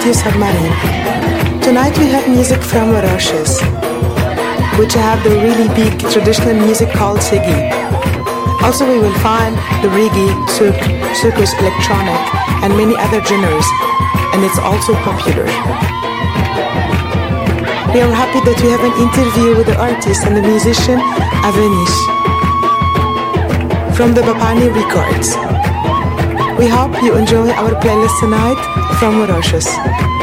Radio Submarine. Tonight we have music from Mauritius, which have the really big traditional music called Sigi. Also we will find the reggae, circus, electronic, and many other genres, and it's also popular. We are happy that we have an interview with the artist and the musician Avenish from the Bapani Records. We hope you enjoy our playlist tonight from Mauritius.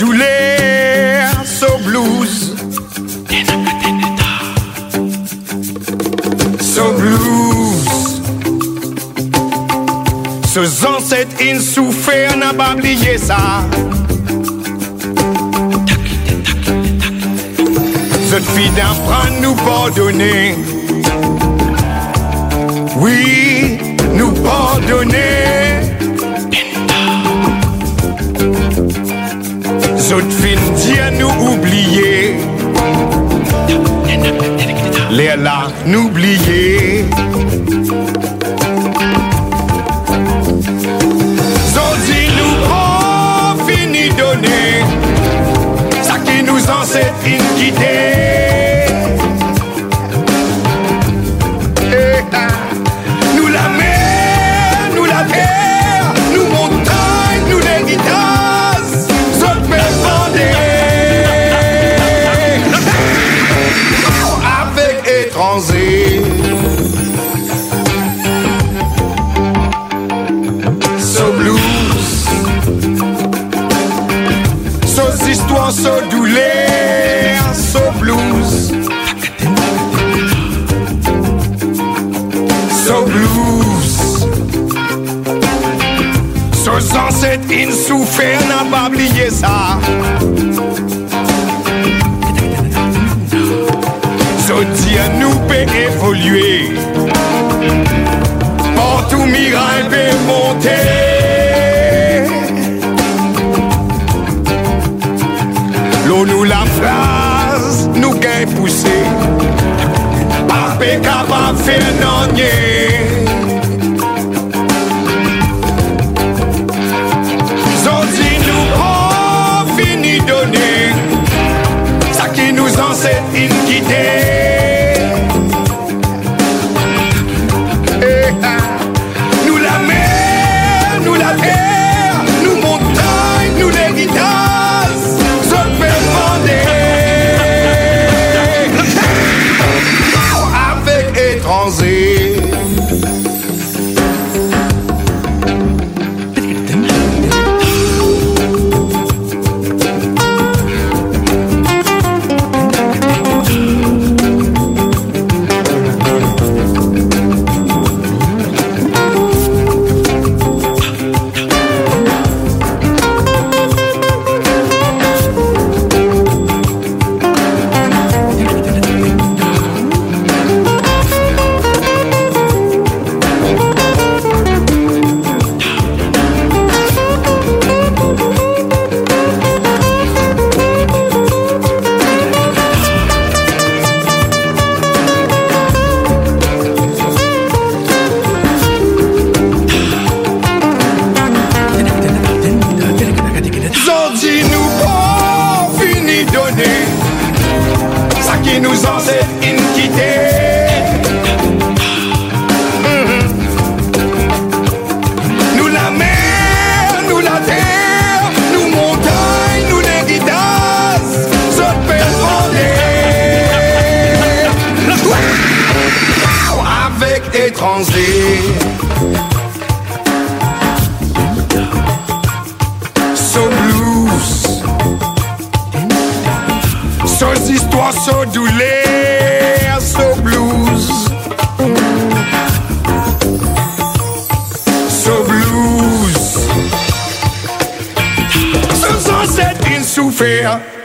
douleur, so blues. So blues. Ce sunset in souffert, n'a pas oublié ça. Cette fille d'apprendre nous pardonner. Oui, nous pardonner. Sot fin diyan nou oubliye. Lè la n'oubliye. Zon di nou an fini donè Sa ki nou zan se fin gidè set in n'a pas oublié ça. Nous peut évoluer. Partout miracle peut monter. L'eau nous la phrase nous gagne pousser Pas capable faire l'étranger. So blues, so histoires, so douleurs, so blues. So blues, so sunset in.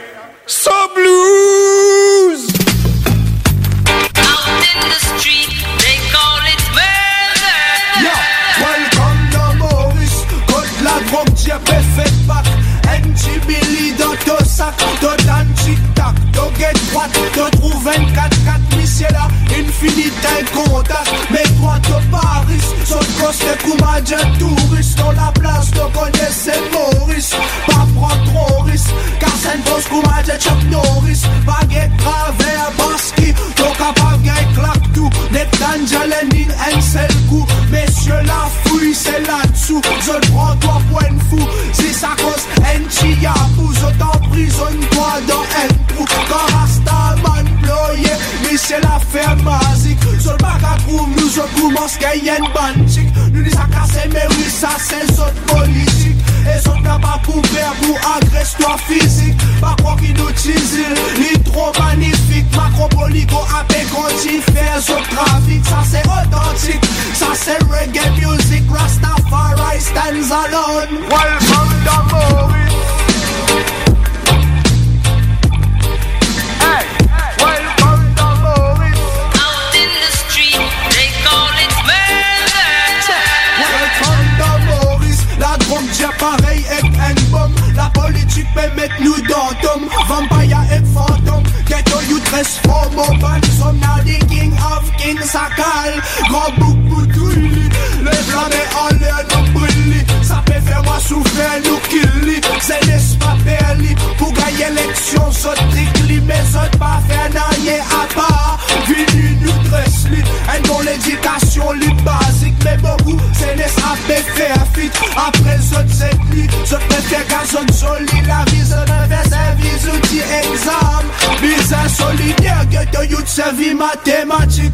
Youth servi mathématique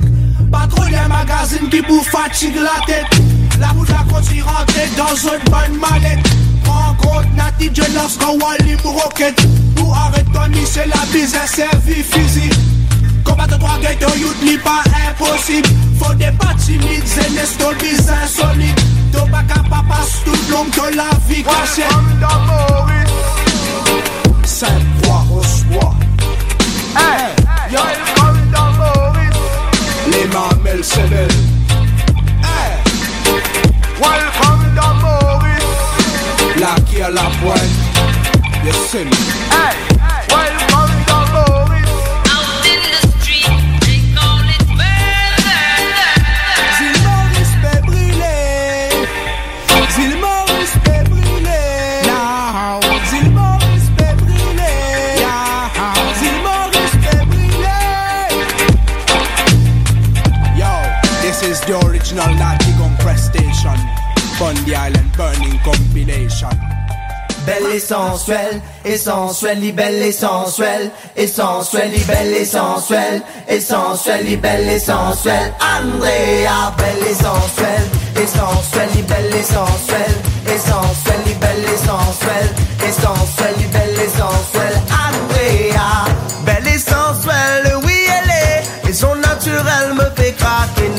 Patrouille magazine qui vous fatigue la tête. La route a continue rentrer dans une bonne mallette. Rencontre native je lance quand Wally rocket Pour arrêter c'est la bizarre servi physique. Combattre ghetto youth n'est pas impossible. Faut des pas timides, zénès, à papa tout le long de la vie cachée Hey, yo, Lima Mel hey. Eh. Welcome to Maurice La qui à la pointe Yes, sir eh. hey. hey. Bundy Island Burning Compilation. Belle et sensuelle, et sensuelle, essentielle, belle et sensuelle, et sensuelle. Andrea, belle et sensuelle, et sensuelle, essentielle, belle et sensuelle, et sensuelle.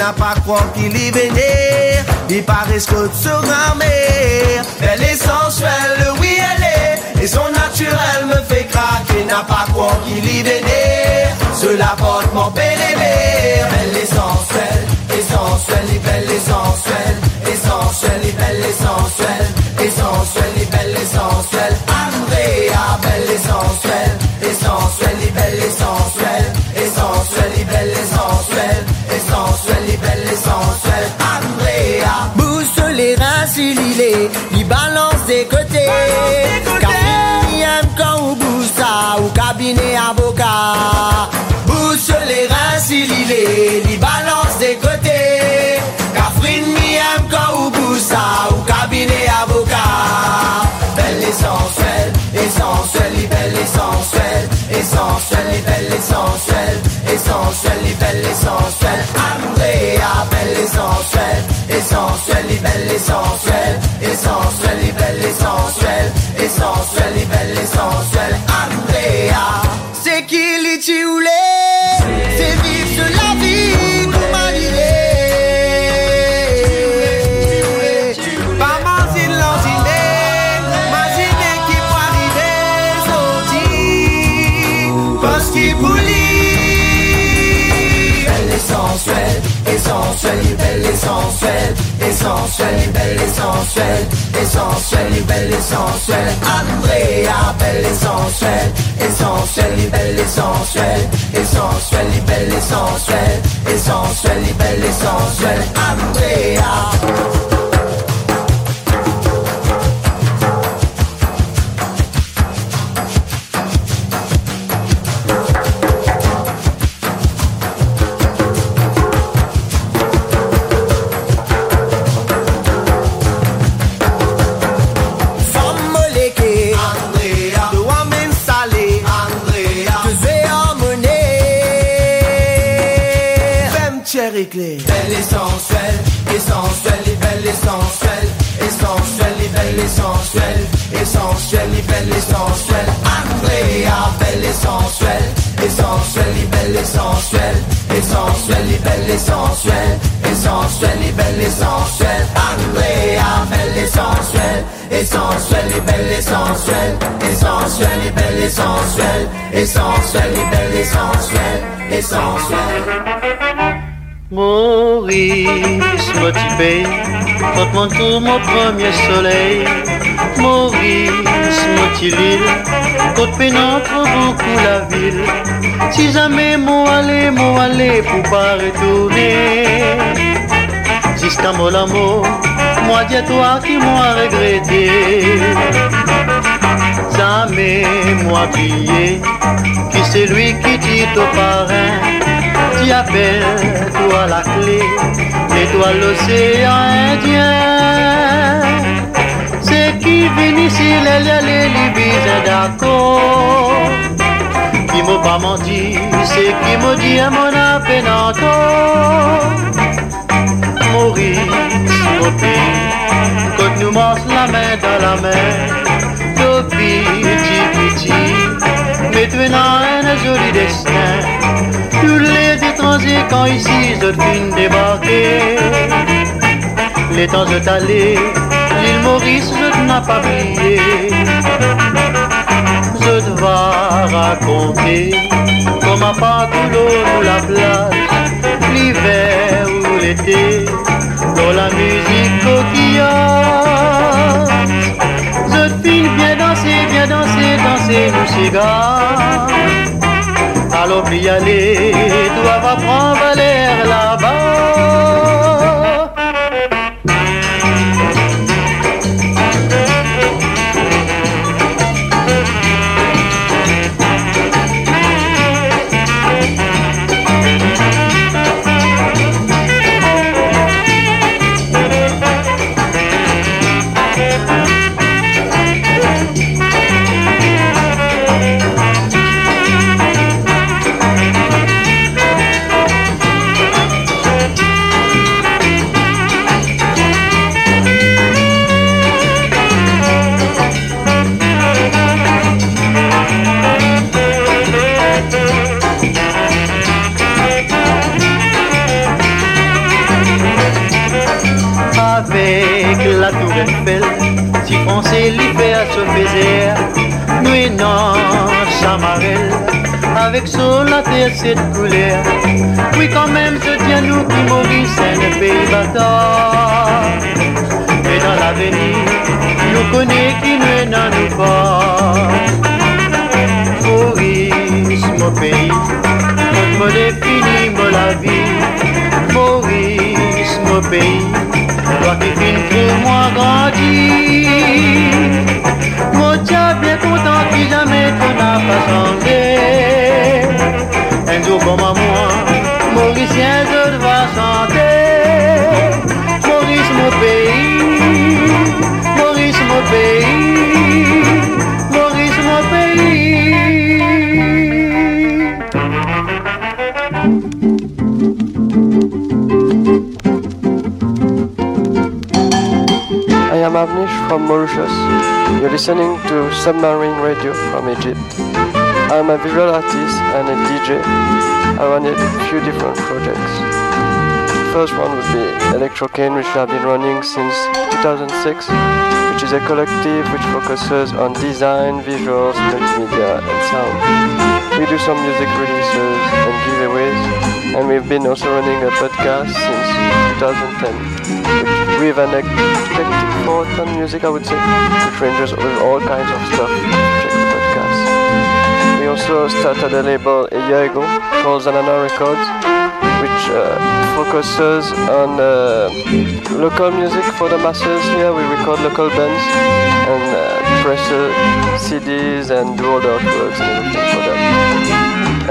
N'a pas croire qu'il y venir, il paraît que sur la mer. Belle et sensuelle, oui elle est, et son naturel me fait craquer, n'a pas croire qu'il y venir, cela porte mon bébé. Belle et sensuelle, essentielle, belle et sensuelle, essentielle, belle et sensuelle, essentielle, belle et sensuelle. Andrea, belle essentielle, il balance des côtés. Quatrième quand on bouge ça, ou cabinet avocat. Bouge les reins s'il est, il balance des côtés. Catherine Miem quand on bouge ça, ou cabinet avocat. Belle et sensuelle, essentielle, belle et sensuelle, essentielle, belle et sensuelle, essentielle, belle essentielle, belle et sensuelle, essentielle, belle et sensuelle, essentielle, belle et sensuelle. Andrea, c'est qui les tioulés, essentielle, belle et sensuelle, essentielle, belle et sensuelle, essentielle, belle et sensuelle. Andrea, belle et sensuelle, essentielle, belle et sensuelle, essentielle, belle et sensuelle, essentielle, belle et sensuelle. Andrea. Sensuelle, essentielle et belle et sensuelle, essentielle. Maurice motivé, quand mon tour mon premier soleil. Maurice motivé, quand pénètre beaucoup la ville. Si jamais mon aller, mon aller pour pas retourner. Jusqu'à mon amour, moi dis-toi qui m'a regretté. Jamais moi pillé, qui c'est lui qui dit au parrain tu appelles, toi la clé, l'étoile l'océan Indien. C'est qui vient ici, les les d'accord. Qui m'a pas menti, c'est qui m'a dit à mon appénanto. Maurice, mon pays, quand nous mange la main dans la main, petit petit, maintenant un joli destin. Tous les étrangers quand ici je fin débarquer Les temps de t'aller, l'île Maurice je n'ai pas oublié. Je dois raconter comment l'eau ou la plage L'hiver ou l'été, dans la musique coquillage Fin bien danser, bien danser, danser nos cigares alors puis aller, doivent prendre l'air là-bas. Si l'hiver se faisait, nous et non, chamarelle, avec sur la terre cette couleur. Oui, quand même, je tiens nous qui Maurice, un pays bâtard. Et dans l'avenir, nous connaissons qui nous n'en nous pas. Maurice, mon pays, notre me fini, mon la vie. Maurice, mon pays. Toi qui pour moi grandi Mon Dieu bien content qui jamais tu n'as pas changé. Un jour comme à moi Mauricien je dois chanter. Maurice mon pays. Maurice mon pays am Avnish from Mauritius. You're listening to Submarine Radio from Egypt. I'm a visual artist and a DJ. I run a few different projects. The first one would be Electrocane, which I've been running since 2006, which is a collective which focuses on design, visuals, multimedia, and sound. We do some music releases and giveaways, and we've been also running a podcast since 2010 with an eclectic thought on music, I would say, which ranges with all kinds of stuff. Check the podcast. We also started a label a year ago called Zanana Records, which uh, focuses on uh, local music for the masses. Here we record local bands and uh, press CDs and do all the artworks and everything for them.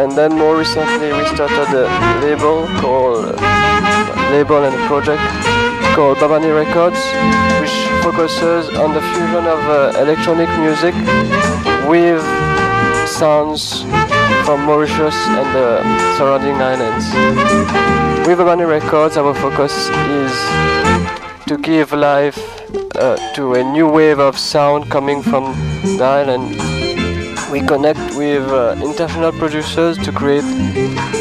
And then more recently we started a label called uh, label and project called Babani Records, which focuses on the fusion of uh, electronic music with sounds from Mauritius and the surrounding islands. With Babani Records, our focus is to give life uh, to a new wave of sound coming from the island. We connect with uh, international producers to create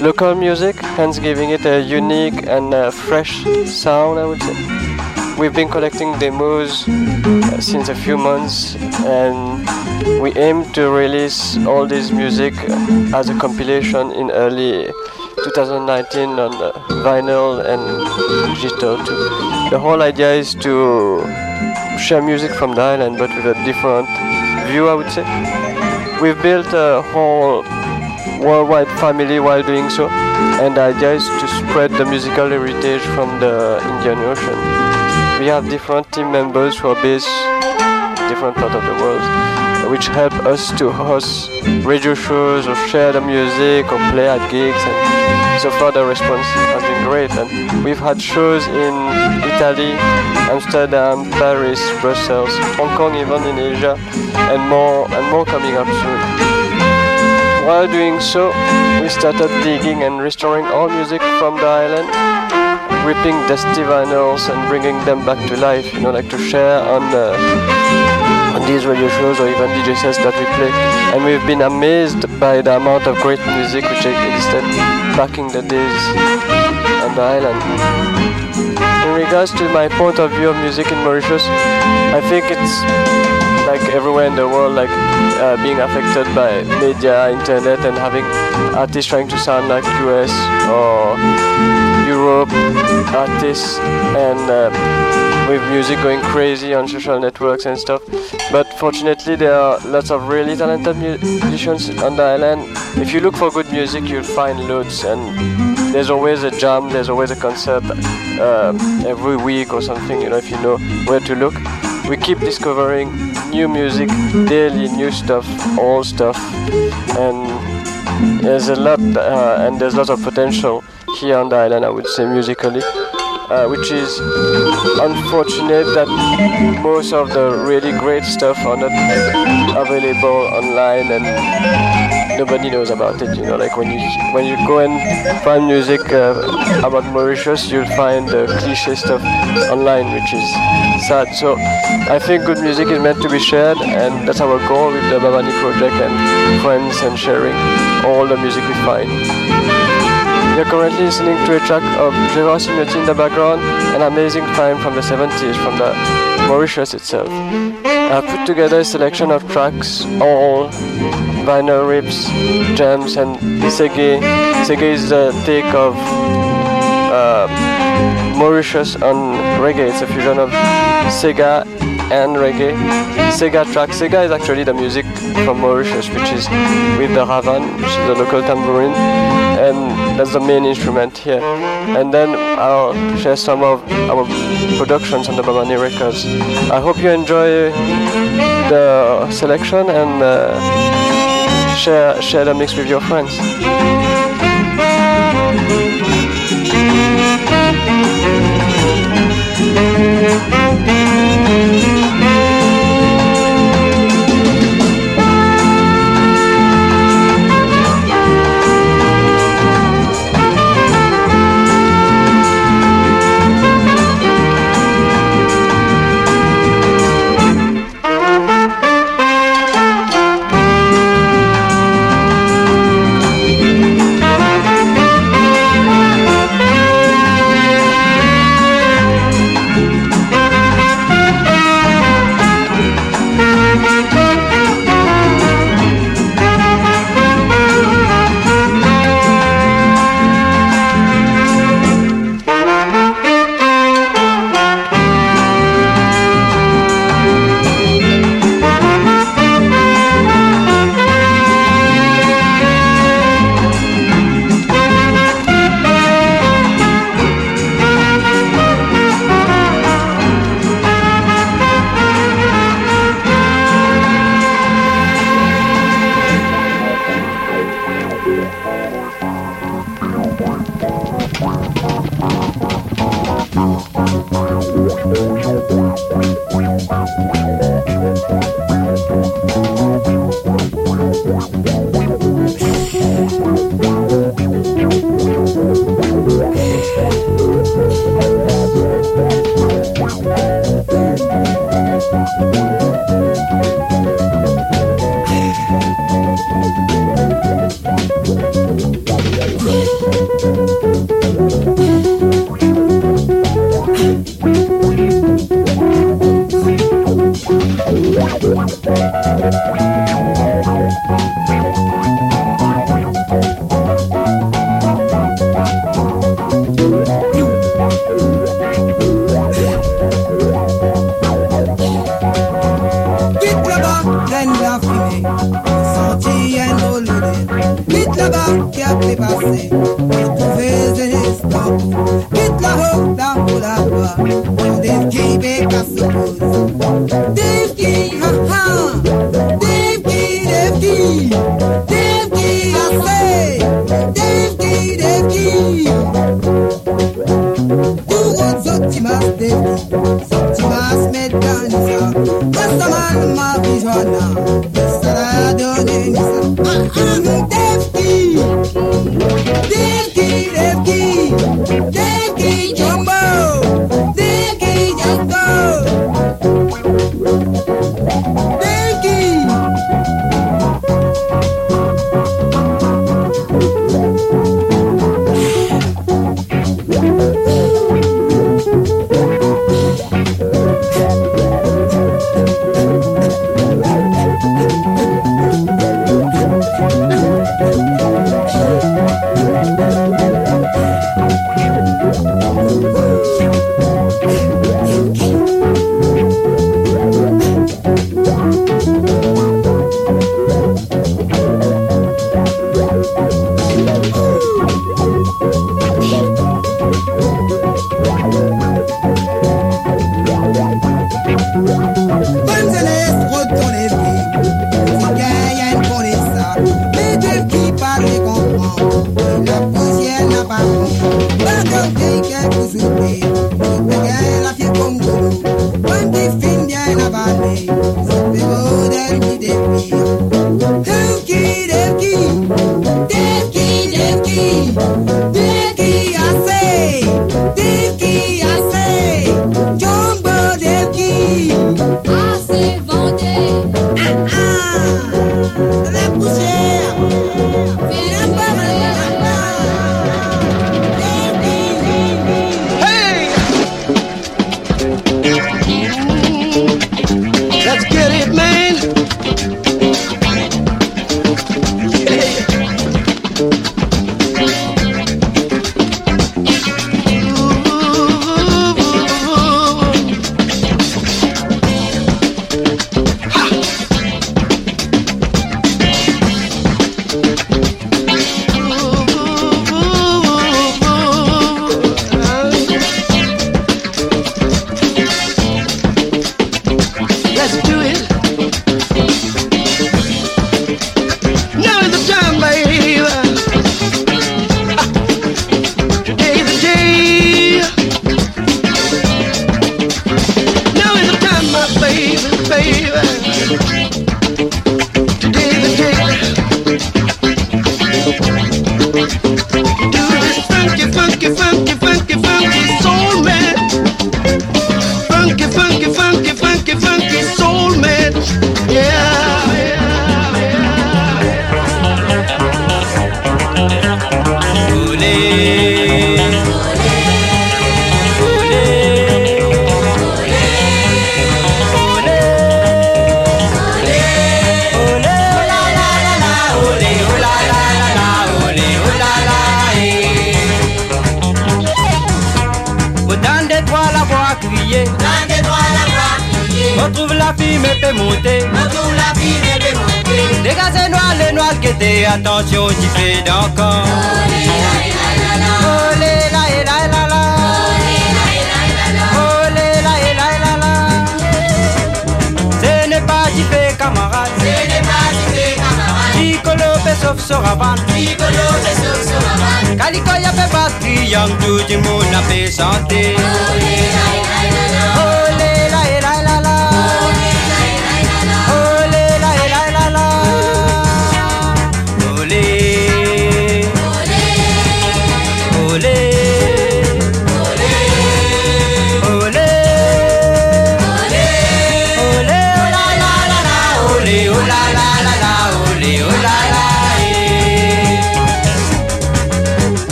local music, hence giving it a unique and uh, fresh sound, I would say. We've been collecting demos uh, since a few months and we aim to release all this music as a compilation in early 2019 on uh, vinyl and digital. The whole idea is to share music from the island but with a different view I would say. We've built a whole worldwide family while doing so and the idea is to spread the musical heritage from the Indian Ocean. We have different team members who are based different parts of the world which help us to host radio shows or share the music or play at gigs. And so far the response has been great. And we've had shows in Italy, Amsterdam, Paris, Brussels, Hong Kong even in Asia and more and more coming up soon. While doing so, we started digging and restoring all music from the island ripping dusty vinyls and bringing them back to life, you know, like to share on, uh, on these radio shows or even DJ sets that we play. And we've been amazed by the amount of great music which existed back in the days on the island. In regards to my point of view of music in Mauritius, I think it's like everywhere in the world, like uh, being affected by media, internet, and having artists trying to sound like US or Europe artists and uh, with music going crazy on social networks and stuff. But fortunately, there are lots of really talented musicians on the island. If you look for good music, you'll find loads, and there's always a jam, there's always a concert uh, every week or something. You know, if you know where to look. We keep discovering new music daily, new stuff, old stuff, and there's a lot, uh, and there's lots of potential here on the island, I would say, musically. Uh, which is unfortunate that most of the really great stuff are not available online and nobody knows about it. You know, like when you when you go and find music uh, about Mauritius, you'll find the cliche stuff online, which is sad. So I think good music is meant to be shared, and that's our goal with the Babani project and friends and sharing all the music we find. You're currently listening to a track of Gerard Simeotti in the background, an amazing find from the 70s from the Mauritius itself. I've put together a selection of tracks, all vinyl rips, jams, and Sege. Sege is the take of uh, Mauritius on reggae. It's a fusion of Sega and reggae. Sega track. Sega is actually the music from Mauritius, which is with the ravan, which is the local tambourine, and that's the main instrument here. And then I'll share some of our productions on the Babani records. I hope you enjoy the selection and uh, share share the mix with your friends.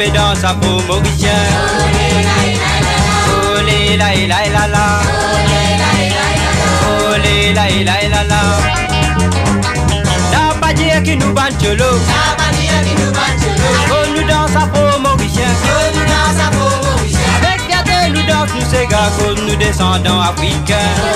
Et danse à peau mauricien. Olé la la la la. Olé la la la la. Qui nous bat cholo. La padière qui nous. Oh nous danse à peau mauricien. Oh nous danse à peau mauricien. Avec nous danse nous gars nous descendants africains.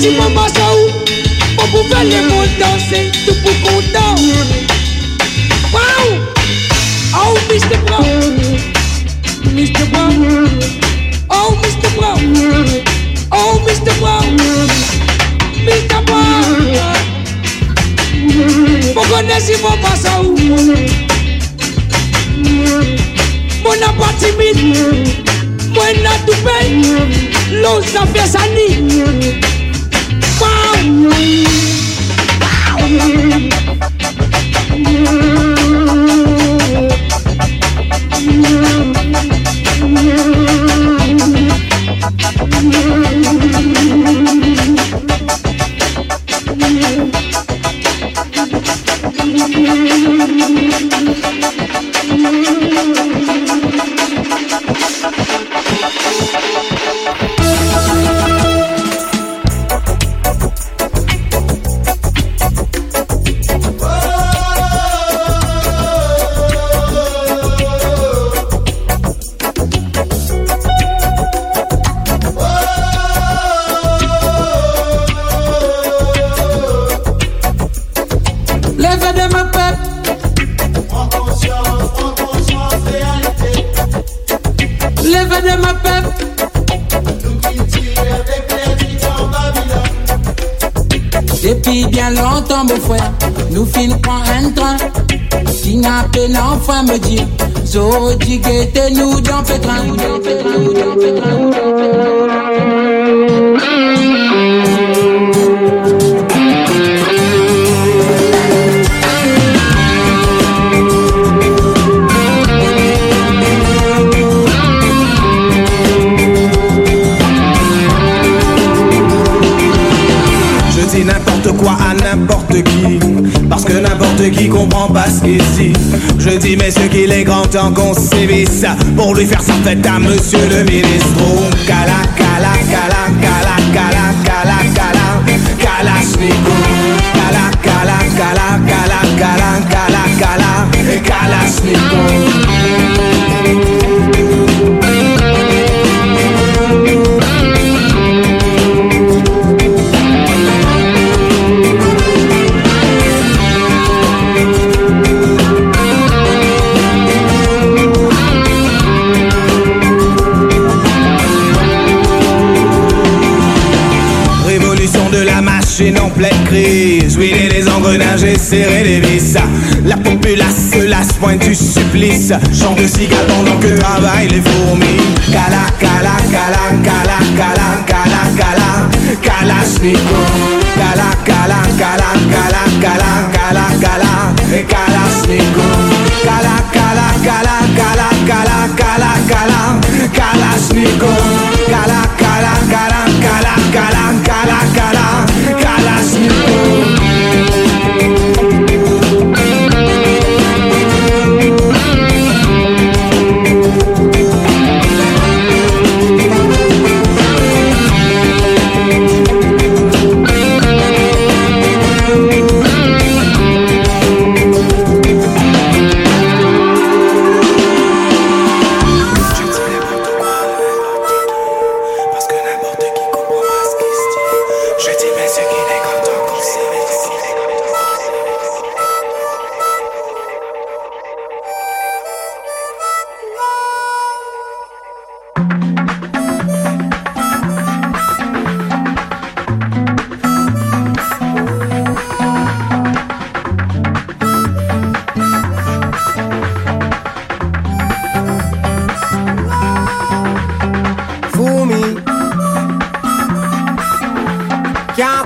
Si mon massa où, pour pouvoir les mondes danser, tout pour content. Wow! Oh, Mr. Brown. Mr. Brown. Oh, Mr. Brown. Oh, Mr. Brown. Mr. Brown. Mokonesi mo pasa ou Mon timide Moi n'a tout paye L'eau ça fait sa ni Wow. Je dis n'importe quoi à n'importe qui Parce que n'importe qui comprend pas ce qu'il dit je dis messieurs qu'il est grand temps qu'on sévisse. Pour lui faire sa fête à monsieur le ministre. Cala, cala, serrer les vis. La populace se lasse, pointe du supplice. Chant de cigale pendant que travaillent les fourmis. Kala, kala, kala, kala, kala, kala, kala. Kala, kala, kala, kala, kala, kala, kala.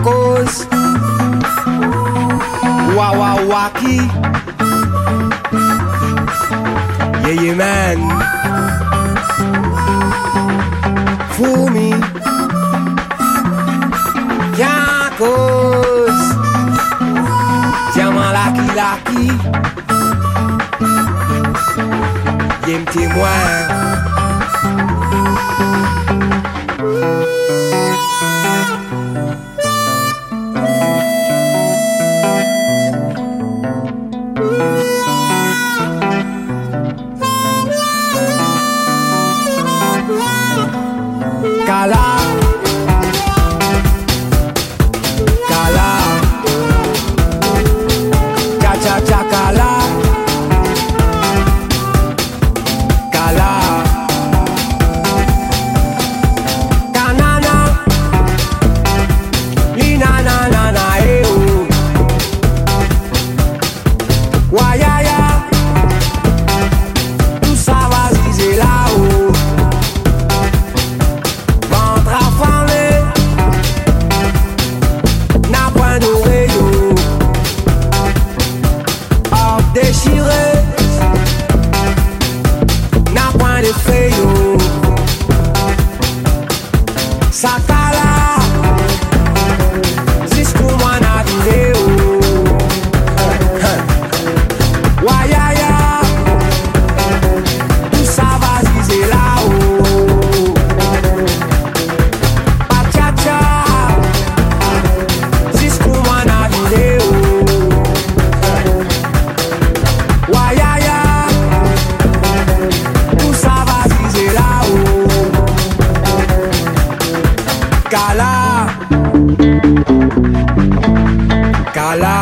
tacos. Wawawaki. Yeah, yeah, man. Fool me. Tacos. Diamant laki laki. Yem one. ojalá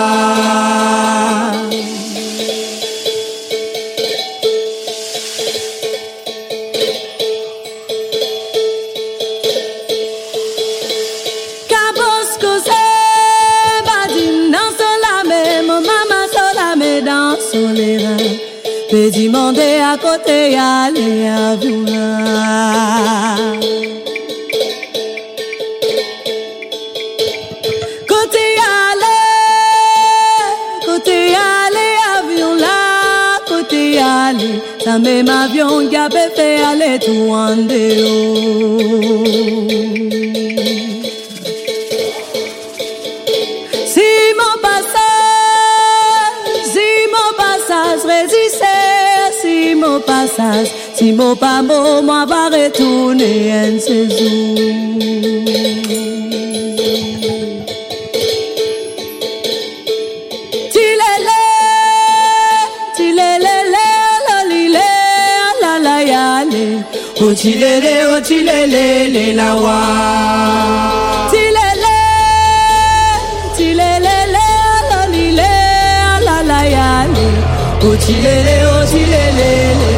côté, aller à Côté aller, côté aller, avion là, côté aller. Ça même avion qui a fait aller tout en dehors. Saison. Tilele, tilele, la lile, la la yale. Oh tilele, oh tilele, le la wa. Tilele, tilele, la lile, la la yale. Oh tilele, oh tilele, le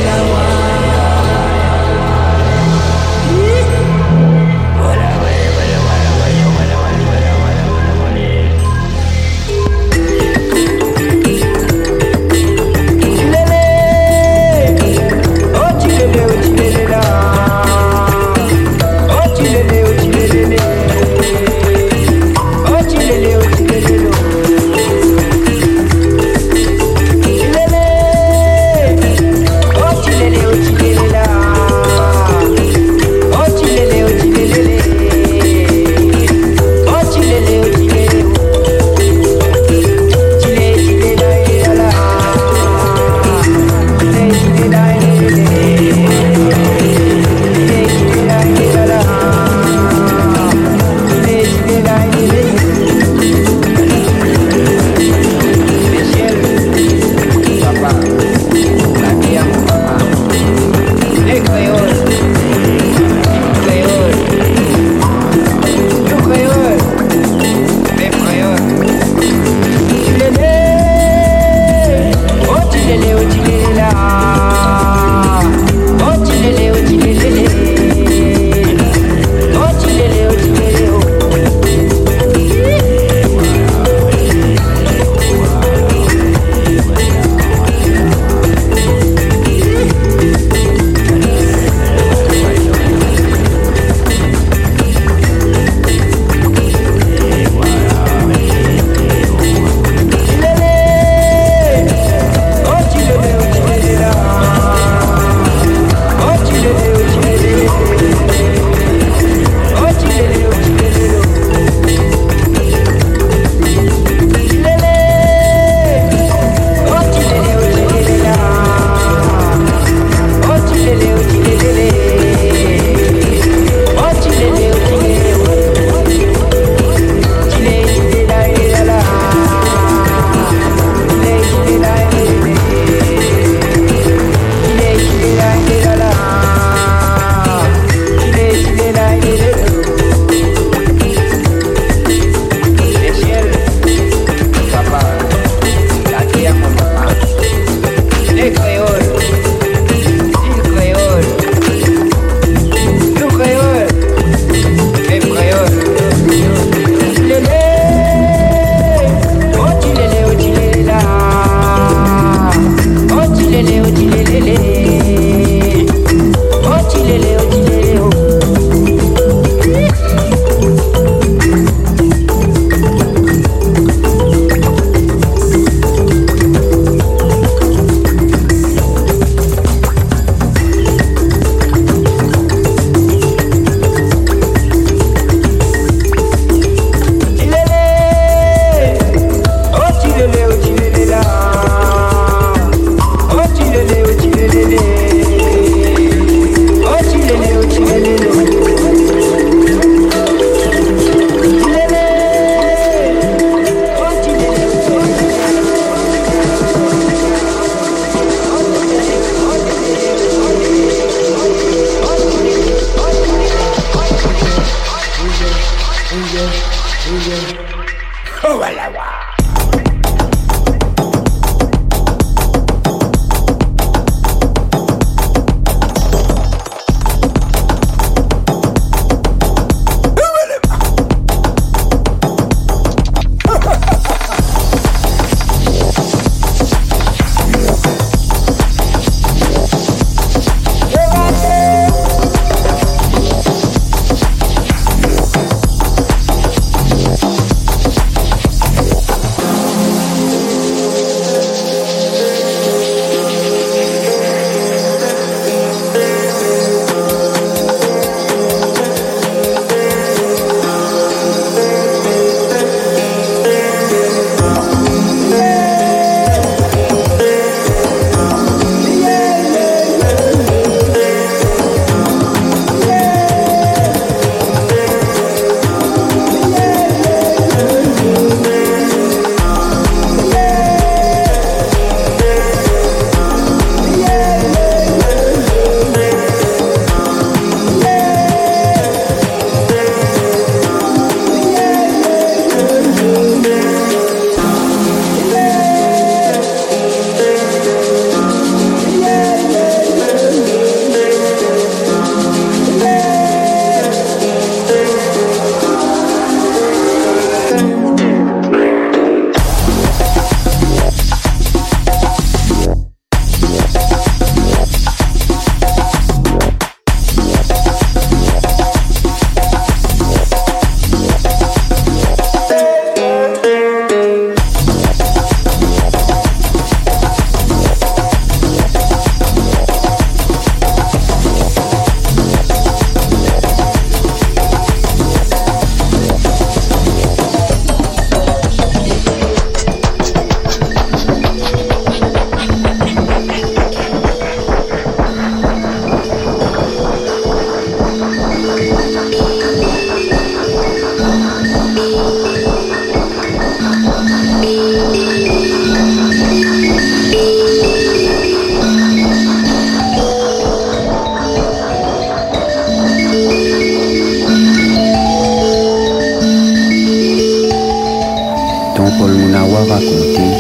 dont Paul Mounawa racontait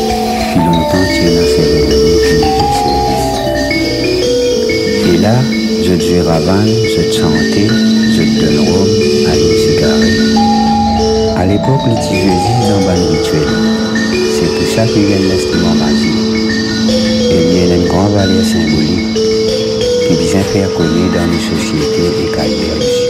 fut longtemps tienne à faire service. Et là, je duais Ravane, je te chantais, je te donne Rome à une cigarette. À l'époque, le Tijuésie est en bas rituel. C'est pour ça qu'il y a l'estimant magique. Et il y a une grande valeur symbolique qui vient faire connaître dans nos sociétés et carrières.